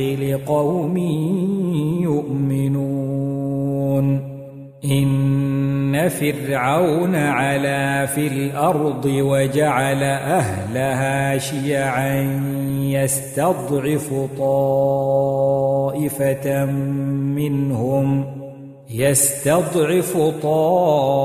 لقوم يؤمنون. إن فرعون علا في الأرض وجعل أهلها شيعا يستضعف طائفة منهم يستضعف طائفة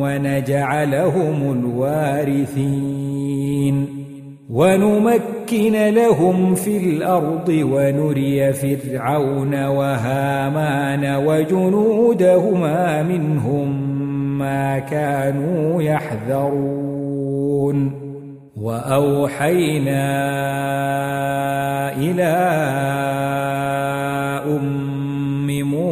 ونجعلهم الوارثين. ونمكن لهم في الأرض ونري فرعون وهامان وجنودهما منهم ما كانوا يحذرون. وأوحينا إلى أم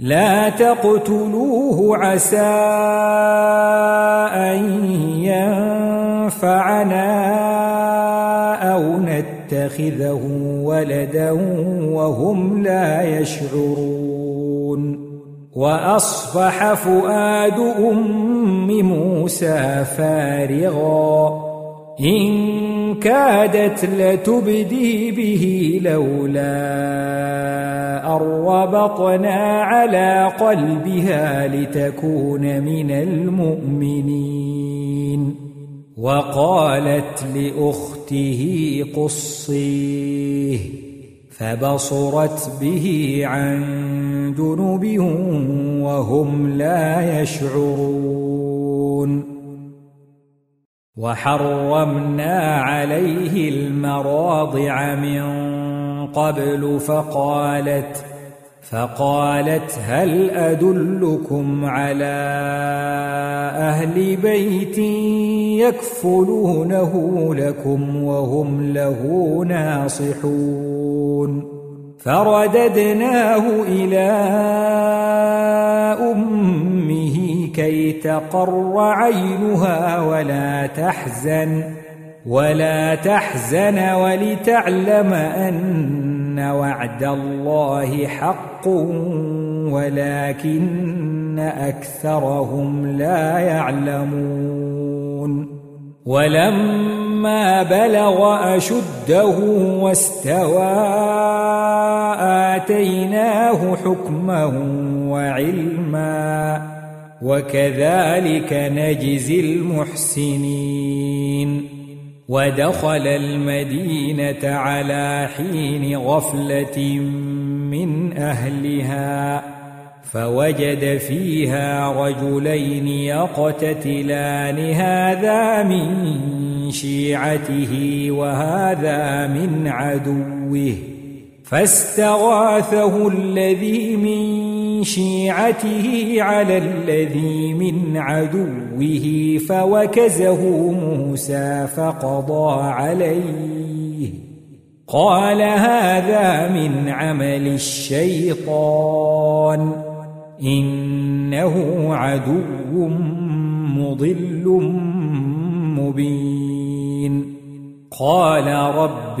لا تقتلوه عسى أن ينفعنا أو نتخذه ولدا وهم لا يشعرون. وأصبح فؤاد أم موسى فارغا. إن كادت لتبدي به لولا أربطنا على قلبها لتكون من المؤمنين. وقالت لأخته قصيه فبصرت به عن جنب وهم لا يشعرون. وحرمنا عليه المراضع من قبل فقالت فقالت هل أدلكم على أهل بيت يكفلونه لكم وهم له ناصحون؟ فرددناه إلى أمه كي تقر عينها ولا تحزن ولا تحزن ولتعلم أن وعد الله حق ولكن أكثرهم لا يعلمون. ولما بلغ أشده واستوى آتيناه حكما وعلما. وكذلك نجزي المحسنين. ودخل المدينة على حين غفلة من أهلها فوجد فيها رجلين يقتتلان. هذا من شيعته وهذا من عدوه فاستغاثه الذي من شيعته على الذي من عدوه فوكزه موسى فقضى عليه. قال هذا من عمل الشيطان إنه عدو مضل مبين. قال رب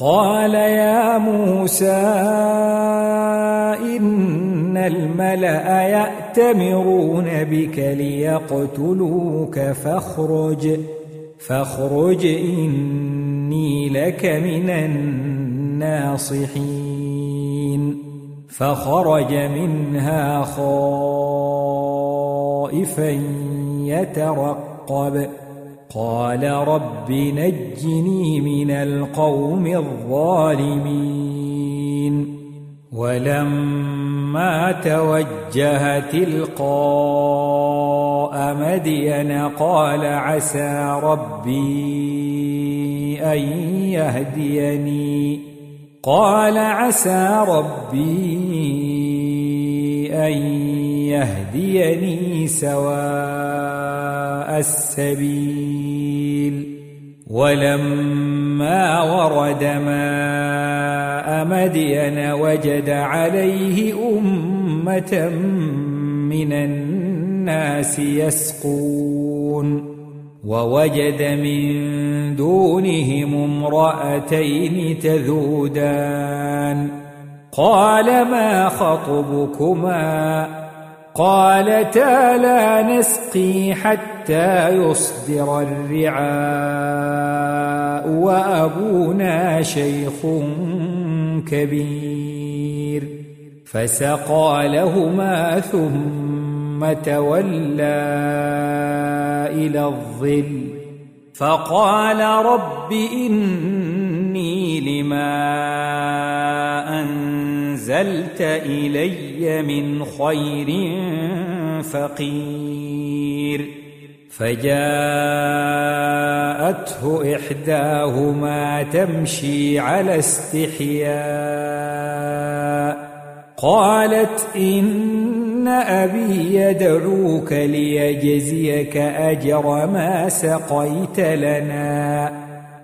قال يا موسى إن الملأ يأتمرون بك ليقتلوك فاخرج فاخرج إني لك من الناصحين. فخرج منها خائفا يترقب. قال رب نجني من القوم الظالمين ولما توجه تلقاء مدين قال عسى ربي أن يهديني. قال عسى ربي أن يهديني سواء السبيل ولما ورد ماء مدين وجد عليه أمة من الناس يسقون ووجد من دونهم امرأتين تذودان قال ما خطبكما قالتا لا نسقي حتى يصدر الرعاء وأبونا شيخ كبير. فسقى لهما ثم تولى إلى الظل. فقال رب إني لما أنزلت إلي من خير فقير. فجاءته إحداهما تمشي على استحياء. قالت إن أبي يدعوك ليجزيك أجر ما سقيت لنا.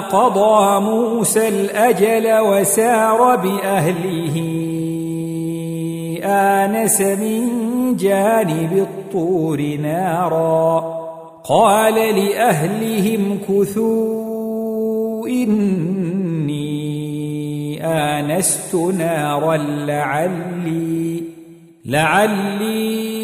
قضى موسى الأجل وسار بأهله. آنس من جانب الطور نارا. قال لأهلهم كثوا إني آنست نارا لعلي لعلي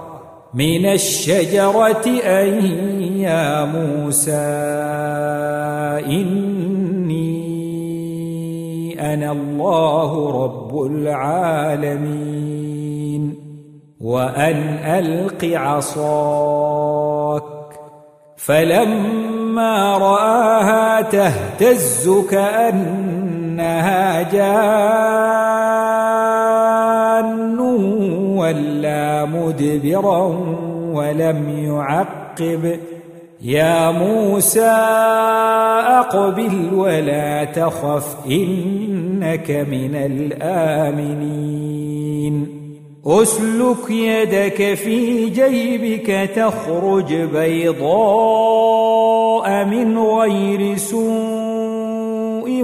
من الشجرة أن يا موسى إني أنا الله رب العالمين وأن ألق عصاك فلما رآها تهتز كأنها جان ولا مدبرا ولم يعقب. يا موسى أقبل ولا تخف إنك من الآمنين. أسلك يدك في جيبك تخرج بيضاء من غير سوء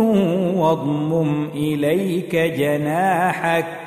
واضمم إليك جناحك.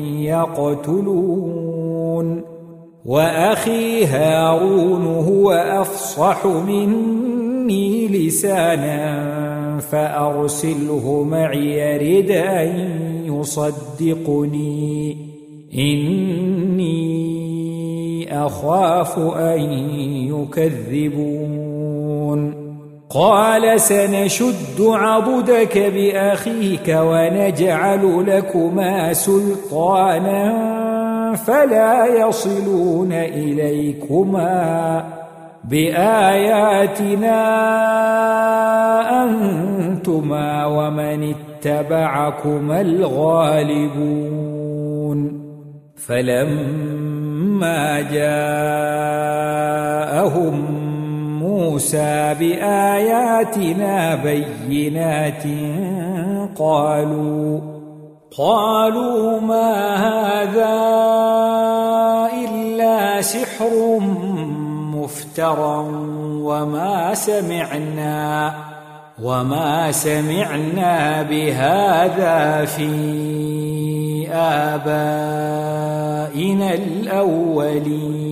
يقتلون. وأخي هارون هو أفصح مني لسانا فأرسله معي يرد أن يصدقني. إني أخاف أن يكذبون. قال سنشد عضدك بأخيك ونجعل لكما سلطانا فلا يصلون إليكما بآياتنا أنتما ومن اتبعكما الغالبون فلما جاءهم موسى بآياتنا بينات قالوا قالوا ما هذا إلا سحر مفترى وما سمعنا وما سمعنا بهذا في آبائنا الأولين.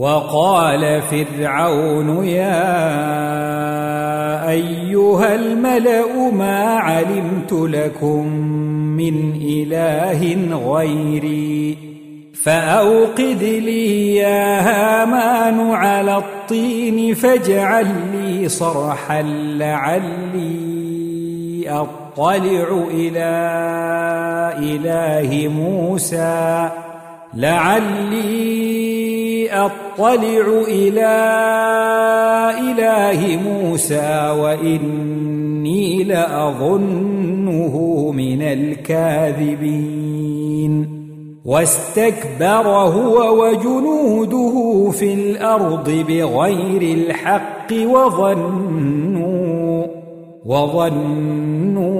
وقال فرعون يا أيها الملأ ما علمت لكم من إله غيري فأوقد لي يا هامان على الطين فاجعل لي صرحا لعلي أطلع إلى إله موسى لعلي أطلع إلى إله موسى وإني لأظنه من الكاذبين. واستكبر هو وجنوده في الأرض بغير الحق وظنوا وظنوا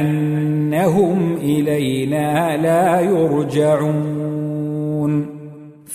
أنهم إلينا لا يرجعون.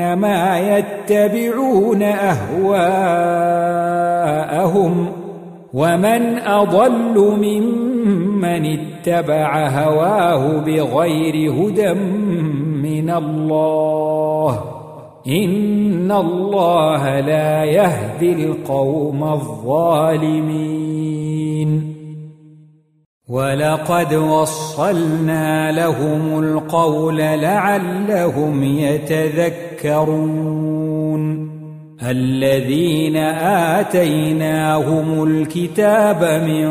انما يتبعون أهواءهم ومن أضل ممن من اتبع هواه بغير هدى من الله إن الله لا يهدي القوم الظالمين ولقد وصلنا لهم القول لعلهم يتذكرون. الذين آتيناهم الكتاب من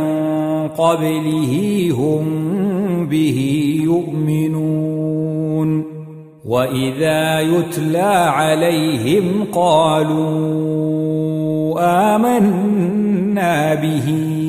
قبله هم به يؤمنون. وإذا يتلى عليهم قالوا آمنا به.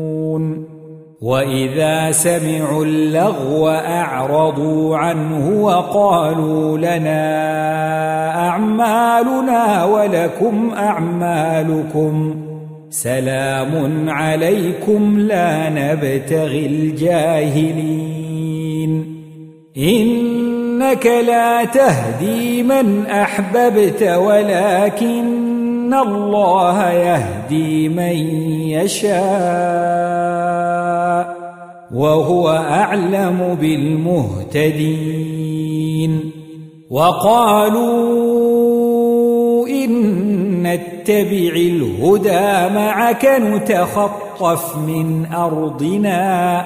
وإذا سمعوا اللغو أعرضوا عنه وقالوا لنا أعمالنا ولكم أعمالكم سلام عليكم لا نبتغي الجاهلين إنك لا تهدي من أحببت ولكن الله يهدي من يشاء وهو أعلم بالمهتدين وقالوا إن نتبع الهدى معك نتخطف من أرضنا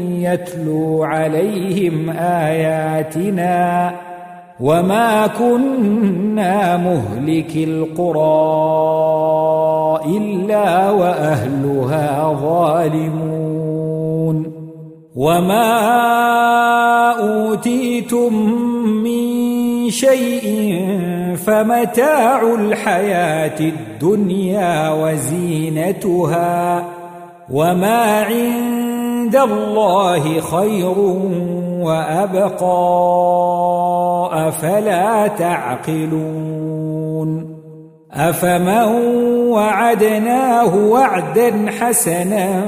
يتلو عليهم آياتنا وما كنا مهلك القرى إلا وأهلها ظالمون وما أوتيتم من شيء فمتاع الحياة الدنيا وزينتها وما عند الله خير وأبقى. أفلا تعقلون؟ أفمن وعدناه وعدا حسنا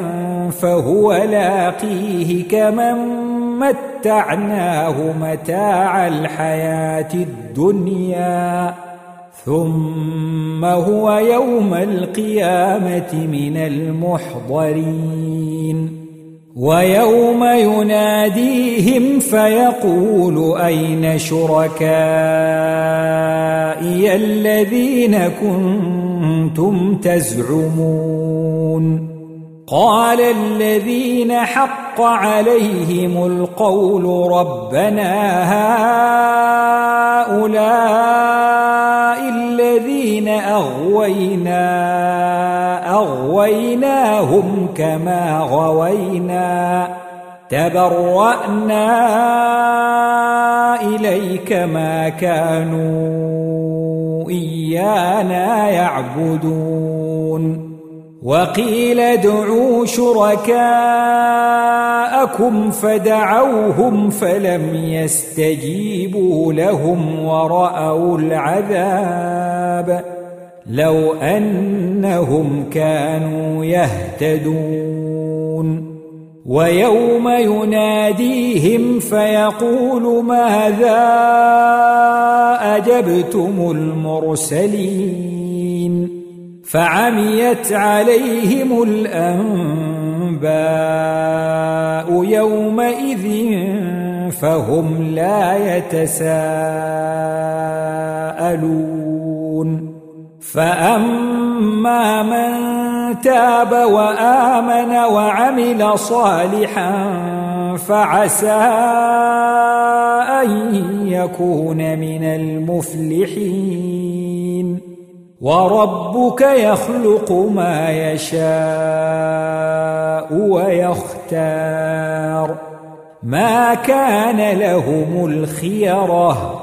فهو لاقيه كمن متعناه متاع الحياة الدنيا. ثم هو يوم القيامة من المحضرين. ويوم يناديهم فيقول أين شركائي الذين كنتم تزعمون؟ قال الذين حق عليهم القول ربنا هؤلاء كما غوينا تبرأنا إليك ما كانوا إيانا يعبدون. وقيل ادعوا شركاءكم فدعوهم فلم يستجيبوا لهم ورأوا العذاب. لو أنهم كانوا يهتدون. ويوم يناديهم فيقول ماذا أجبتم المرسلين؟ فعميت عليهم الأنباء يومئذ فهم لا يتساءلون. فأما من تاب وآمن وعمل صالحا فعسى أن يكون من المفلحين وربك يخلق ما يشاء ويختار ما كان لهم الخيره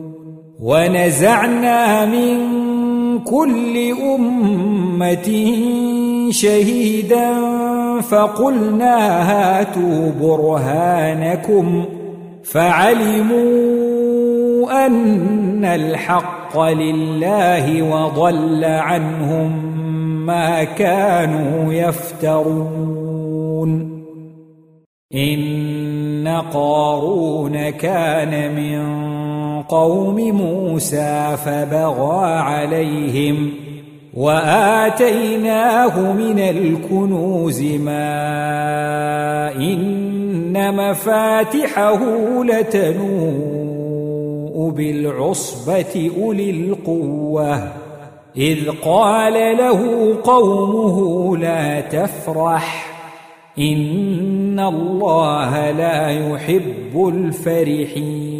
ونزعنا من كل أمة شهيدا فقلنا هاتوا برهانكم فعلموا أن الحق لله وضل عنهم ما كانوا يفترون. إن قارون كان من قوم موسى فبغى عليهم وآتيناه من الكنوز ما إن مفاتحه لتنوء بالعصبة أولي القوة. إذ قال له قومه لا تفرح إن الله لا يحب الفرحين.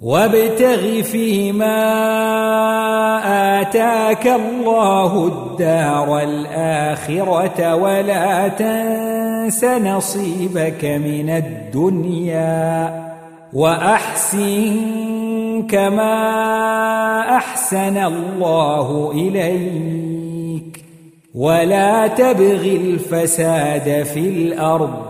وابتغ فيما آتاك الله الدار الآخرة ولا تنس نصيبك من الدنيا وأحسن كما أحسن الله إليك ولا تبغ الفساد في الأرض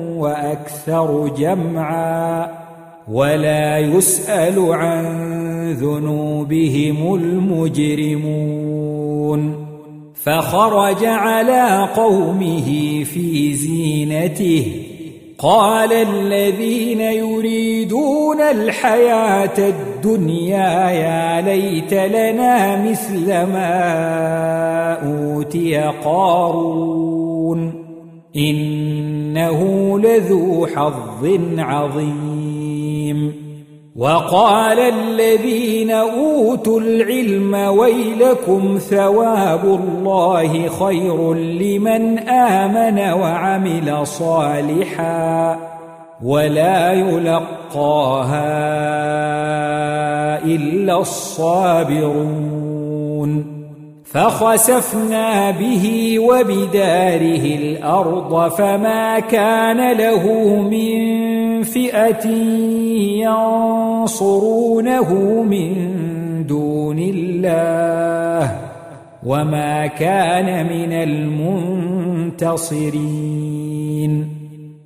وأكثر جمعا ولا يسأل عن ذنوبهم المجرمون فخرج على قومه في زينته قال الذين يريدون الحياة الدنيا يا ليت لنا مثل ما أوتي قارون إنه لذو حظ عظيم. وقال الذين أوتوا العلم ويلكم ثواب الله خير لمن آمن وعمل صالحا ولا يلقاها إلا الصابرون. فخسفنا به وبداره الأرض فما كان له من فئة ينصرونه من دون الله وما كان من المنتصرين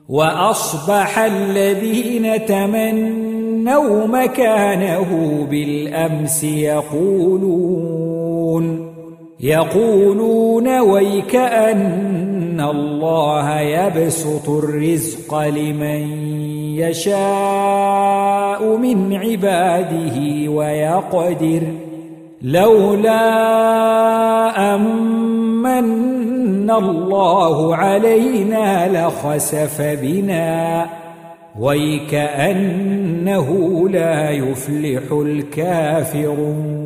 وأصبح الذين تمنوا مكانه بالأمس يقولون يقولون ويكأن الله يبسط الرزق لمن يشاء من عباده ويقدر. لولا أمن الله علينا لخسف بنا ويكأنه لا يفلح الكافرون.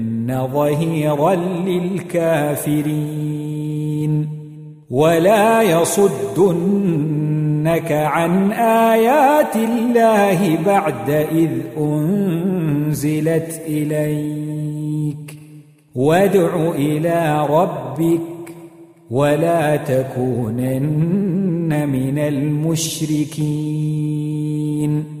ظهيرا للكافرين. ولا يصدنك عن آيات الله بعد إذ أنزلت إليك. وادع إلى ربك ولا تكونن من المشركين.